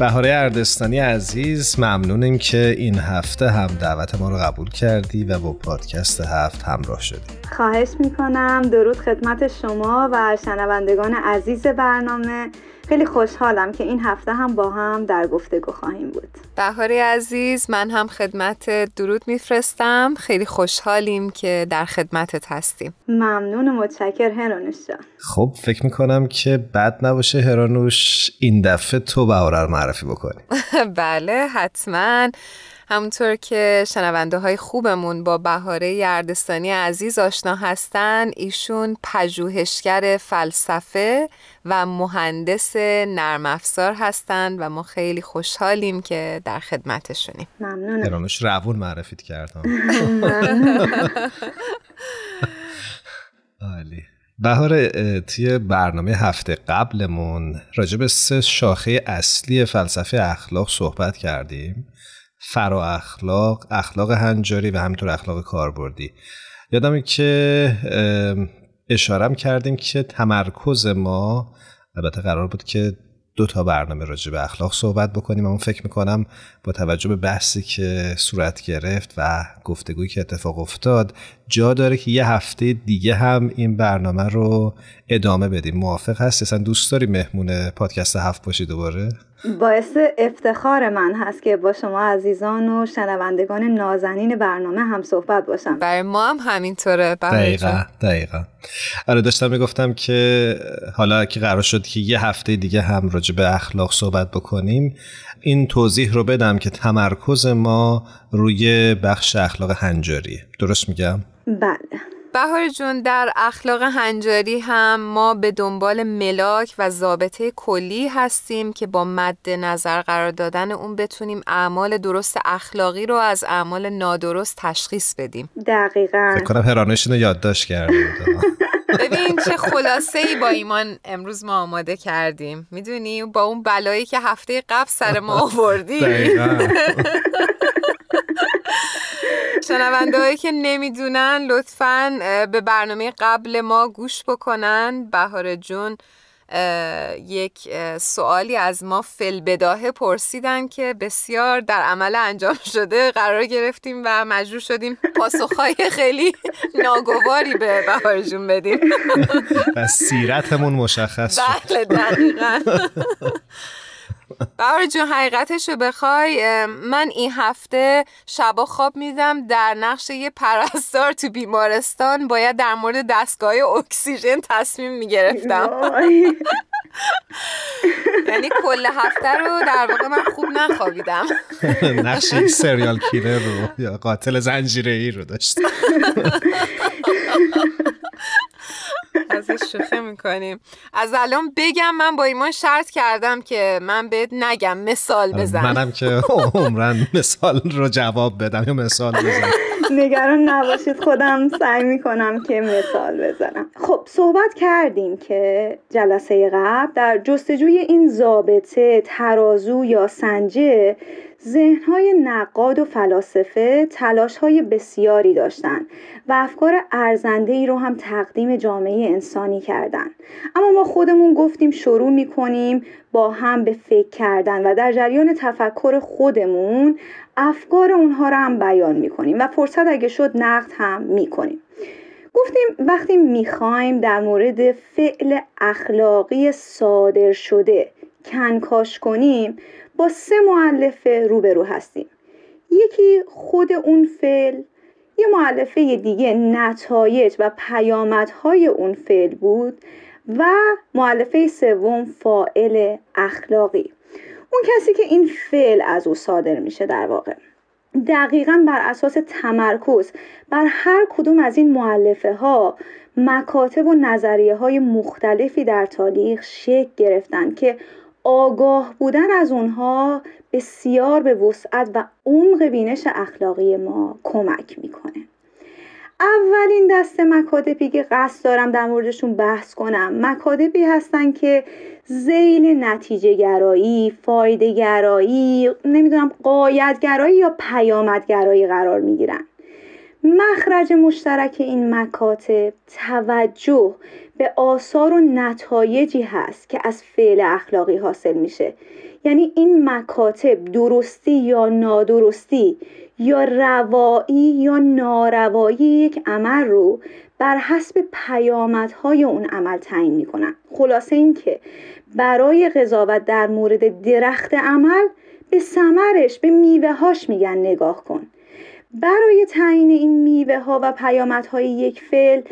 بهاره اردستانی عزیز ممنونیم که این هفته هم دعوت ما رو قبول کردی و با پادکست هفت همراه شدی. خواهش می‌کنم. درود خدمت شما و شنوندگان عزیز برنامه. خیلی خوشحالم که این هفته هم با هم در گفتگو خواهیم بود. بهاری عزیز من هم خدمت درود میفرستم. خیلی خوشحالیم که در خدمتت هستیم. ممنون و متشکر هرانوش جان. خب فکر می‌کنم که بد نباشه هرانوش این دفعه تو بهاره رو معرفی بکنی. بله حتما. همونطور که شنونده های خوبمون با بهاره یردستانی عزیز آشنا هستن ایشون پژوهشگر فلسفه و مهندس نرم افزار هستند و ما خیلی خوشحالیم که در خدمتشونیم. ممنونم. هرانوش روون معرفیت کردم. عالی. بهار توی برنامه هفته قبلمون راجع به سه شاخه اصلی فلسفه اخلاق صحبت کردیم. فرا اخلاق اخلاق هنجاری و همینطور اخلاق کاربردی. یادمه که اشارم کردیم که تمرکز ما البته قرار بود که دو تا برنامه راجع به اخلاق صحبت بکنیم اما فکر می‌کنم با توجه به بحثی که صورت گرفت و گفتگویی که اتفاق افتاد جا داره که یه هفته دیگه هم این برنامه رو ادامه بدیم. موافق هست اصلا دوست داری مهمون پادکست هفت باشی دوباره؟ باعث افتخار من هست که با شما عزیزان و شنوندگان نازنین برنامه هم صحبت باشم. برای ما هم همینطوره دقیقا دقیقا. آره داشتم می‌گفتم که حالا که قرار شد که یه هفته دیگه هم راجع به اخلاق صحبت بکنیم این توضیح رو بدم که تمرکز ما روی بخش اخلاق هنجاریه. درست میگم؟ بله. بهار جون در اخلاق هنجاری هم ما به دنبال ملاک و ضابطه کلی هستیم که با مد نظر قرار دادن اون بتونیم اعمال درست اخلاقی رو از اعمال نادرست تشخیص بدیم. دقیقا. فکر کنم هرانوش اینو یادداشت کرده ببین چه خلاصه ای با ایمان امروز ما آماده کردیم. می‌دونی؟ با اون بلایی که هفته قبل سر ما آوردی. شنونده هایی که نمی‌دونن لطفا به برنامه قبل ما گوش بکنن. بهار جون یک سوالی از ما فل بداهه پرسیدن که بسیار در عمل انجام شده قرار گرفتیم و مجبور شدیم پاسخهای خیلی ناگواری به بهار جون بدیم. و سیرتمون مشخص شد. بله دقیقا. بهار جون حقیقتش رو بخوای من این هفته شبا خواب میدم در نقش یه پرستار تو بیمارستان باید در مورد دستگاه اکسیژن تصمیم می‌گرفتم. یعنی کل هفته رو در واقع من خوب نخوابیدم. نقش یک سریال کیلر رو یا قاتل زنجیره ای رو داشت. ازش شوخی می‌کنیم. از الان بگم من با ایمان شرط کردم که من بهت نگم مثال بزن. منم که عمرن مثال رو جواب بدم یا مثال بزن. نگران نباشید خودم سعی می‌کنم که مثال بزنم. خب صحبت کردیم که جلسه قبل در جستجوی این ضابطه ترازو یا سنجه ذهنهای نقاد و فلاسفه تلاشهای بسیاری داشتند و افکار ارزنده ای رو هم تقدیم جامعه انسانی کردند. اما ما خودمون گفتیم شروع می‌کنیم با هم به فکر کردن و در جریان تفکر خودمون افکار اونها رو هم بیان می‌کنیم و فرصت اگه شد نقد هم می‌کنیم. گفتیم وقتی می‌خوایم در مورد فعل اخلاقی صادر شده کنکاش کنیم با سه معلفه روبرو هستیم. یکی خود اون فعل یه معلفه دیگه نتایج و پیامدهای اون فعل بود و معلفه سوم فائل اخلاقی. اون کسی که این فعل از او صادر میشه در واقع. دقیقا بر اساس تمرکز بر هر کدوم از این معلفه ها مکاتب و نظریه های مختلفی در تاریخ شکل گرفتن که آگاه بودن از اونها بسیار به وسعت و عمق بینش اخلاقی ما کمک می‌کنه. اولین دست مکاتبی که قصد دارم در موردشون بحث کنم. مکاتبی هستن که زیل نتیجه گرایی، فایده گرایی، نمی‌دونم قایت گرایی یا پیامد گرایی قرار می‌گیرن. مخرج مشترک این مکاتب توجه به آثار و نتایجی هست که از فعل اخلاقی حاصل میشه. یعنی این مکاتب درستی یا نادرستی یا روایی یا ناروایی یک عمل رو بر حسب پیامدهای اون عمل تعیین می‌کنن. خلاصه اینکه برای قضاوت در مورد درخت عمل به ثمرش به میوه هاش میگن نگاه کن. برای تعیین این میوه ها و پیامدهای یک فعل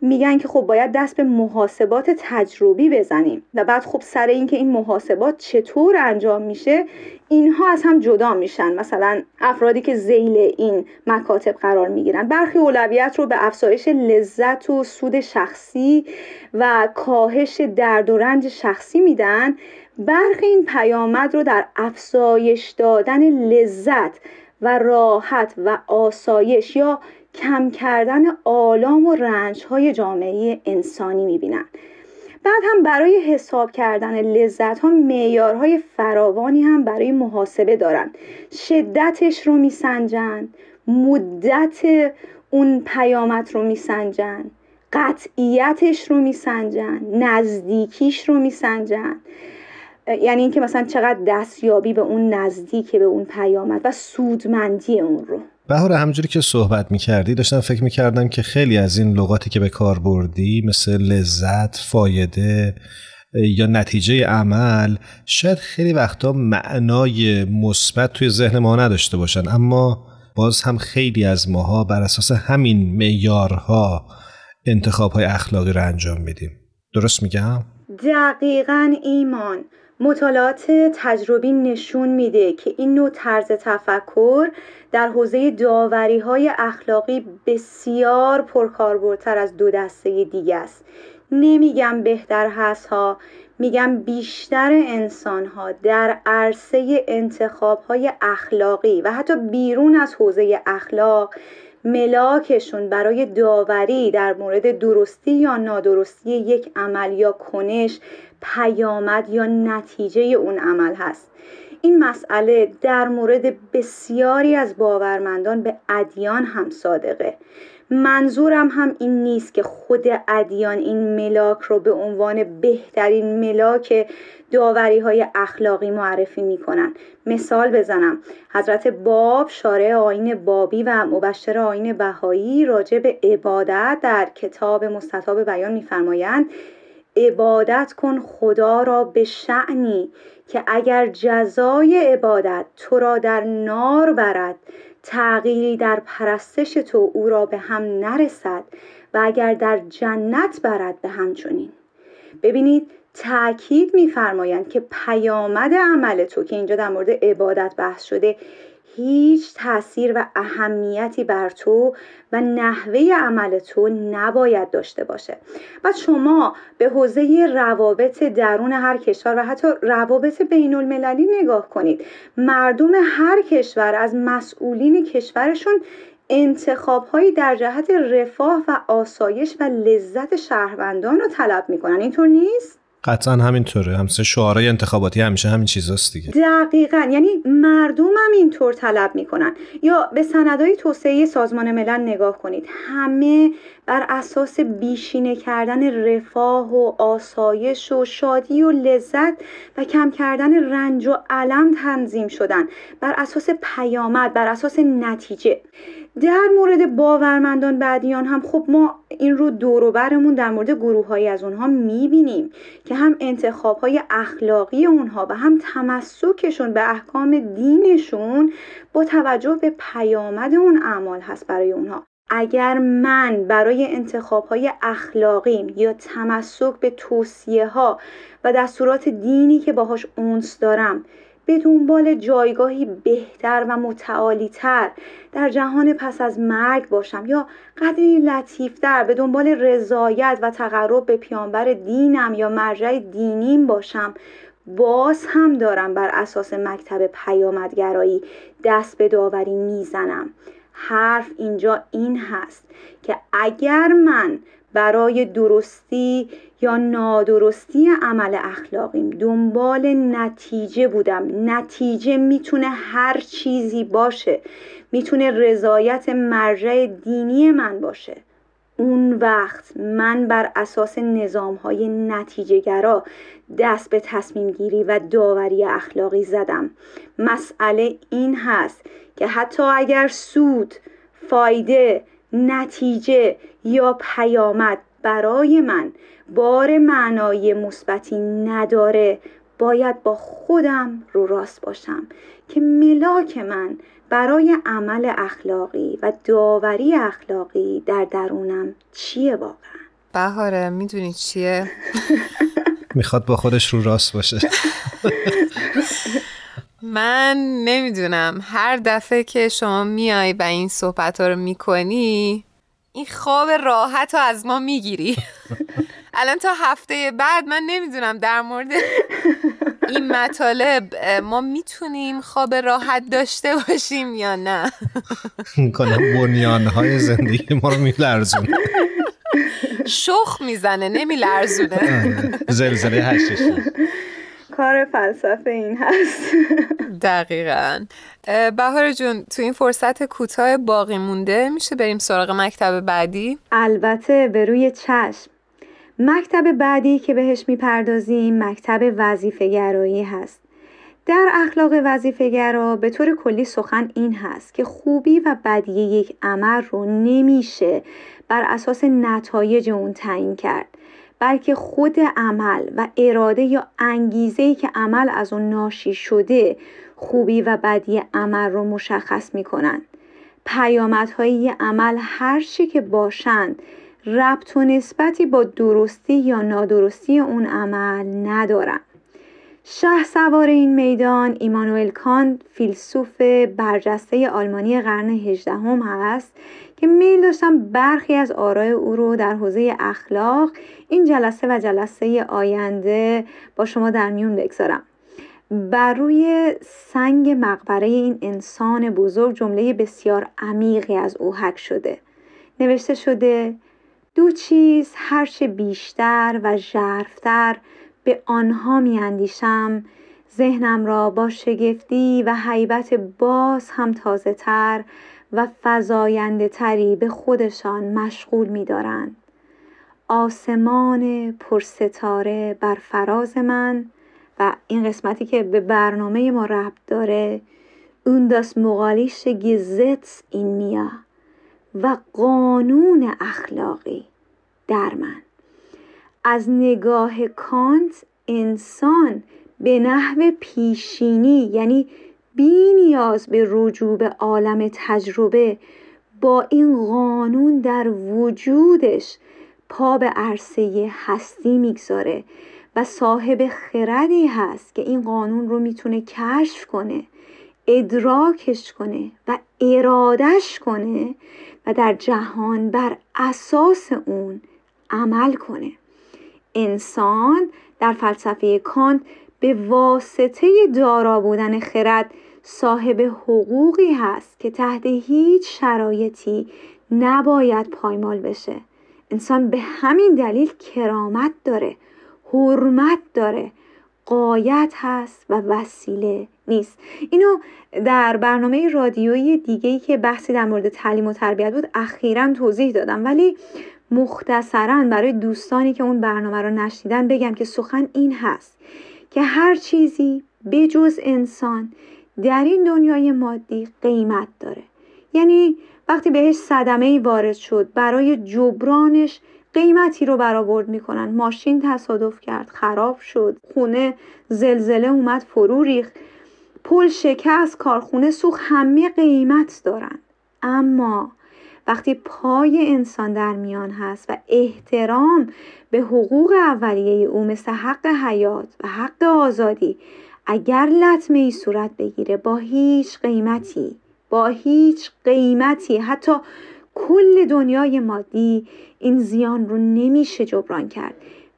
میگن که خب باید دست به محاسبات تجربی بزنیم و بعد خب سر اینکه این محاسبات چطور انجام میشه اینها از هم جدا میشن. مثلا افرادی که زیل این مکاتب قرار می‌گیرن. برخی اولویت رو به افزایش لذت و سود شخصی و کاهش درد و رنج شخصی میدن. برخی این پیامد رو در افزایش دادن لذت و راحت و آسایش یا کم کردن آلام و رنج های جامعه انسانی می‌بینن بعد هم برای حساب کردن لذت ها معیارهای فراوانی هم برای محاسبه دارن شدتش رو میسنجن مدت اون پیامت رو میسنجن قطعیتش رو میسنجن نزدیکیش رو میسنجن یعنی اینکه مثلا چقدر دستیابی به اون نزدیک به اون پیامد و سودمندی اون رو. بهار همجوری که صحبت می‌کردی داشتم فکر می‌کردم که خیلی از این لغاتی که به کار بردی مثل لذت، فایده یا نتیجه عمل شاید خیلی وقتا معنای مثبت توی ذهن ما نداشته باشن. اما باز هم خیلی از ماها بر اساس همین معیارها انتخابهای اخلاقی رو انجام میدیم. درست میگم؟ دقیقا ایمان. مطالعات تجربی نشون میده که این نوع طرز تفکر در حوزه داوری های اخلاقی بسیار پرکاربردتر از دو دسته دیگه است. نمیگم بهتر هست ها میگم بیشتر انسان ها در عرصه انتخاب های اخلاقی و حتی بیرون از حوزه اخلاق ملاکشون برای داوری در مورد درستی یا نادرستی یک عمل یا کنش پیامد یا نتیجه اون عمل هست. این مسئله در مورد بسیاری از باورمندان به ادیان هم صادقه. منظورم هم این نیست که خود ادیان این ملاک رو به عنوان بهترین ملاک داوری های اخلاقی معرفی می‌کنن. مثال بزنم. حضرت باب شارع آین بابی و مبشر آین بهایی راجع به عبادت در کتاب مستطاب بیان میفرمایند. عبادت کن خدا را به شعنی که اگر جزای عبادت تو را در نار برد تغییری در پرستش تو او را به هم نرسد و اگر در جنت برد به همچنین. ببینید تاکید میفرمایند که پیامد عمل تو که اینجا در مورد عبادت بحث شده هیچ تاثیر و اهمیتی بر تو و نحوه عمل تو نباید داشته باشه. و شما به حوزه روابط درون هر کشور و حتی روابط بین المللی نگاه کنید. مردم هر کشور از مسئولین کشورشون انتخاب هایی در جهت رفاه و آسایش و لذت شهروندان رو طلب می‌کنن. اینطور نیست؟ قطعا همینطوره. همسه شعارهای انتخاباتی همیشه همین چیزاست دیگه. دقیقا. یعنی مردم هم اینطور طلب می‌کنن. یا به سندهای توسعه سازمان ملل نگاه کنید. همه بر اساس بیشینه کردن رفاه و آسایش و شادی و لذت و کم کردن رنج و علم تنظیم شدن. بر اساس پیامد بر اساس نتیجه. در مورد باورمندان بعدیان هم خب ما این رو دوروبرمون در مورد گروه های از اونها می‌بینیم که هم انتخاب های اخلاقی اونها و هم تمسکشون به احکام دینشون با توجه به پیامد اون اعمال هست برای اونها. اگر من برای انتخاب های اخلاقیم یا تمسک به توصیه ها و دستورات دینی که باهاش اونس دارم به دنبال جایگاهی بهتر و متعالیتر در جهان پس از مرگ باشم یا قدری لطیفتر به دنبال رضایت و تقرب به پیانبر دینم یا مرجع دینیم باشم باز هم دارم بر اساس مکتب پیامدگرایی دست به داوری می‌زنم. حرف اینجا این هست که اگر من برای درستی یا نادرستی عمل اخلاقیم. دنبال نتیجه بودم. نتیجه می‌تونه هر چیزی باشه. می‌تونه رضایت مرجع دینی من باشه. اون وقت من بر اساس نظام های نتیجه گرا دست به تصمیم گیری و داوری اخلاقی زدم. مسئله این هست که حتی اگر سود فایده نتیجه یا پیامد برای من بار معنای مثبتی نداره باید با خودم رو راست باشم که ملاک من برای عمل اخلاقی و داوری اخلاقی در درونم چیه واقعا؟ بهاره می‌دونی چیه؟ می‌خواد با خودش رو راست باشه. من نمی‌دونم. هر دفعه که شما میای و این صحبت ها رو می‌کنی این خواب راحت رو از ما می‌گیری. الان تا هفته بعد من نمی‌دونم در مورد این مطالب ما می‌تونیم خواب راحت داشته باشیم یا نه؟ کنم بنیانهای زندگی ما رو میلرزونه. شخ می‌زنه نمیلرزونه. زلزله هشتشی کار فلسفه این هست. دقیقا. بهار جون تو این فرصت کوتاه باقی مونده میشه بریم سراغ مکتب بعدی؟ البته به روی چشم. مکتب بعدی که بهش می‌پردازیم مکتب وظیفه گرایی هست. در اخلاق وظیفه به طور کلی سخن این هست که خوبی و بدی یک عمل رو نمیشه بر اساس نتایج اون تعیین کرد. بلکه خود عمل و اراده یا انگیزه که عمل از اون ناشی شده خوبی و بدی عمل رو مشخص می کنند. پیامدهای عمل هر چی که باشند ربط و نسبتی با درستی یا نادرستی اون عمل ندارن شه سوار این میدان ایمانوئل کانت فیلسوف برجسته آلمانی قرن هجدهم هست که میل داشتم برخی از آرای او رو در حوزه اخلاق این جلسه و جلسه آینده با شما در میون بگذارم. بر روی سنگ مقبره این انسان بزرگ جمله بسیار عمیقی از او حک شده. نوشته شده دو چیز هرچه بیشتر و ژرفتر به آنها میاندیشم ذهنم را با شگفتی و حیبت باز هم تازه تر و فضاینده تری به خودشان مشغول می دارند. آسمان پرستاره بر فراز من و این قسمتی که به برنامه ما ربط داره اون داس مقالیش گزت این میا و قانون اخلاقی در من از نگاه کانت انسان به نحو پیشینی یعنی بی نیاز به رجوع به عالم تجربه با این قانون در وجودش پا به عرصه هستی می‌گذاره و صاحب خردی هست که این قانون رو می‌تونه کشف کنه ادراکش کنه و ارادش کنه و در جهان بر اساس اون عمل کنه. انسان در فلسفه کانت به واسطه دارا بودن خرد صاحب حقوقی هست که تحت هیچ شرایطی نباید پایمال بشه. انسان به همین دلیل کرامت داره حرمت داره قایت هست و وسیله نیست. اینو در برنامه رادیویی دیگهی که بحثی در مورد تعلیم و تربیت بود اخیرا توضیح دادم. ولی مختصرا برای دوستانی که اون برنامه رو نشنیدن بگم که سخن این هست. که هر چیزی بجز انسان در این دنیای مادی قیمت داره. یعنی وقتی بهش صدمه ای وارد شد برای جبرانش قیمتی رو برآورد می‌کنن. ماشین تصادف کرد خراب شد خونه زلزله اومد فرو ریخت. پل شکست کارخونه سوخت همه قیمت دارن. اما وقتی پای انسان در میان هست و احترام به حقوق اولیه او مثل حق حیات و حق آزادی اگر لطمه ای صورت بگیره با هیچ قیمتی با هیچ قیمتی حتی کل دنیای مادی این زیان رو نمیشه جبران کرد.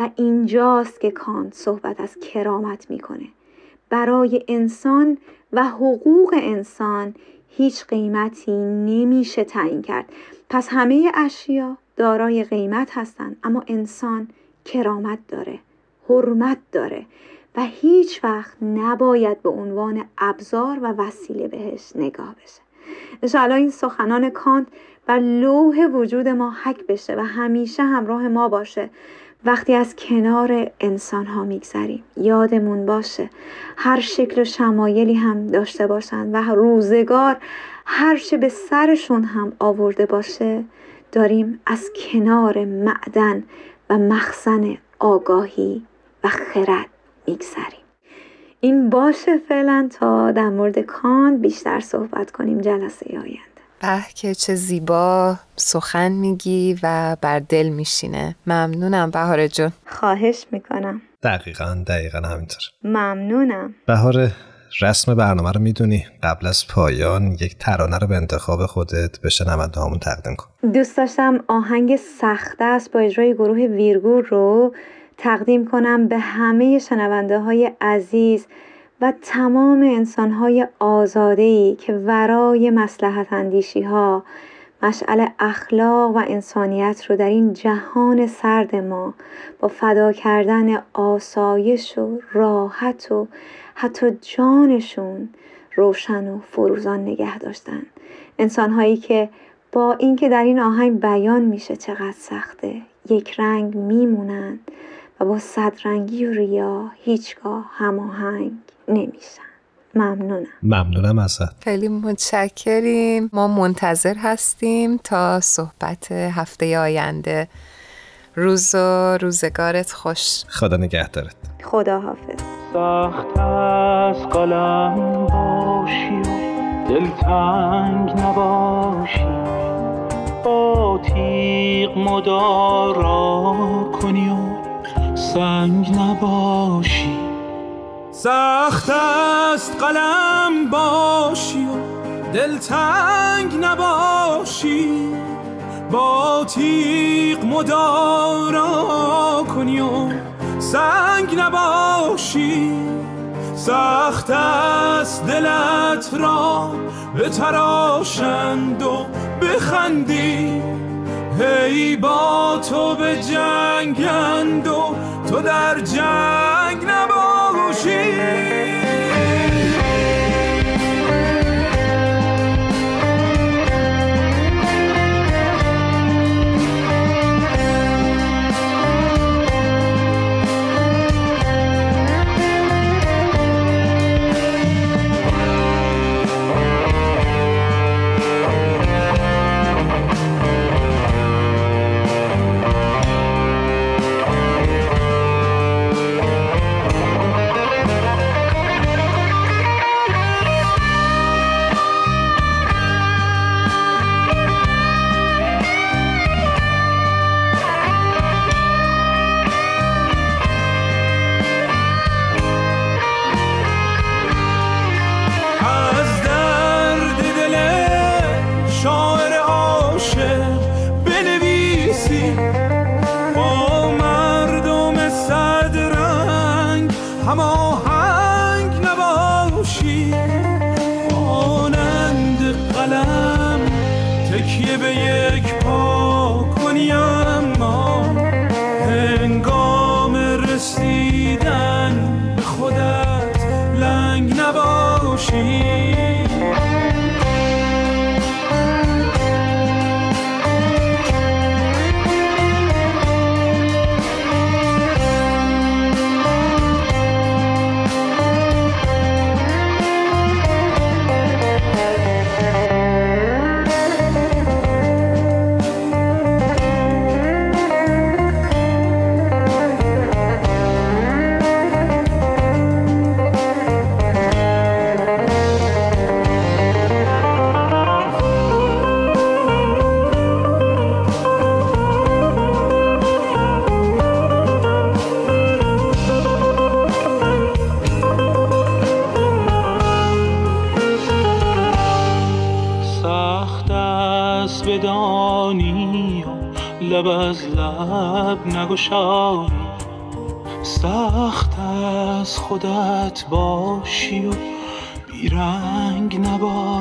و اینجاست که کانت صحبت از کرامت می‌کنه. برای انسان و حقوق انسان هیچ قیمتی نمیشه تعیین کرد. پس همه اشیا دارای قیمت هستند اما انسان کرامت داره حرمت داره و هیچ وقت نباید به عنوان ابزار و وسیله بهش نگاه بشه. انشاءالله این سخنان کانت و لوح وجود ما حک بشه و همیشه همراه ما باشه. وقتی از کنار انسان ها میگذریم. یادمون باشه هر شکل و شمایلی هم داشته باشند و روزگار هر چه به سرشون هم آورده باشه داریم از کنار معدن و مخزن آگاهی و خرد میگذریم. این باشه فعلا تا در مورد کان بیشتر صحبت کنیم جلسه آینده. به که چه زیبا سخن میگی و بر دل میشینه. ممنونم بهار جون. خواهش می‌کنم. دقیقا دقیقا همینطور. ممنونم. بهار رسم برنامه رو می‌دونی. قبل از پایان یک ترانه رو به انتخاب خودت به شنونده همون تقدیم کن. دوست داشتم آهنگ سخته است با اجرای گروه ویرگور رو تقدیم کنم به همه شنونده های عزیز. و تمام انسان های آزاده که ورای مسلحت اندیشی ها مشعل اخلاق و انسانیت رو در این جهان سرد ما با فدا کردن آسایش و راحت و حتی جانشون روشن و فروزان نگه داشتن. انسان هایی که با اینکه در این آهنگ بیان میشه چقدر سخته یک رنگ میمونند و با صدرنگی و ریا هیچگاه هماهنگ. نمیشن ممنونم. ممنونم ازت. خیلی متشکریم. ما منتظر هستیم تا صحبت هفته آینده. روز و روزگارت خوش. خدا نگهدارت. خدا حافظ سخت از قلم باشی دلتنگ نباشی. با تیغ مدارا کنی و سنگ نباشی. سخت است قلم باشی و دلتنگ نباشی. با تیغ مدارا کنی و سنگ نباشی. سخت است دلت را به تراشند و بخندی. هی با تو به جنگند و تو در جنگ نباشی. نگشایی سخت از خودت باشی و بیرنگ نباشی.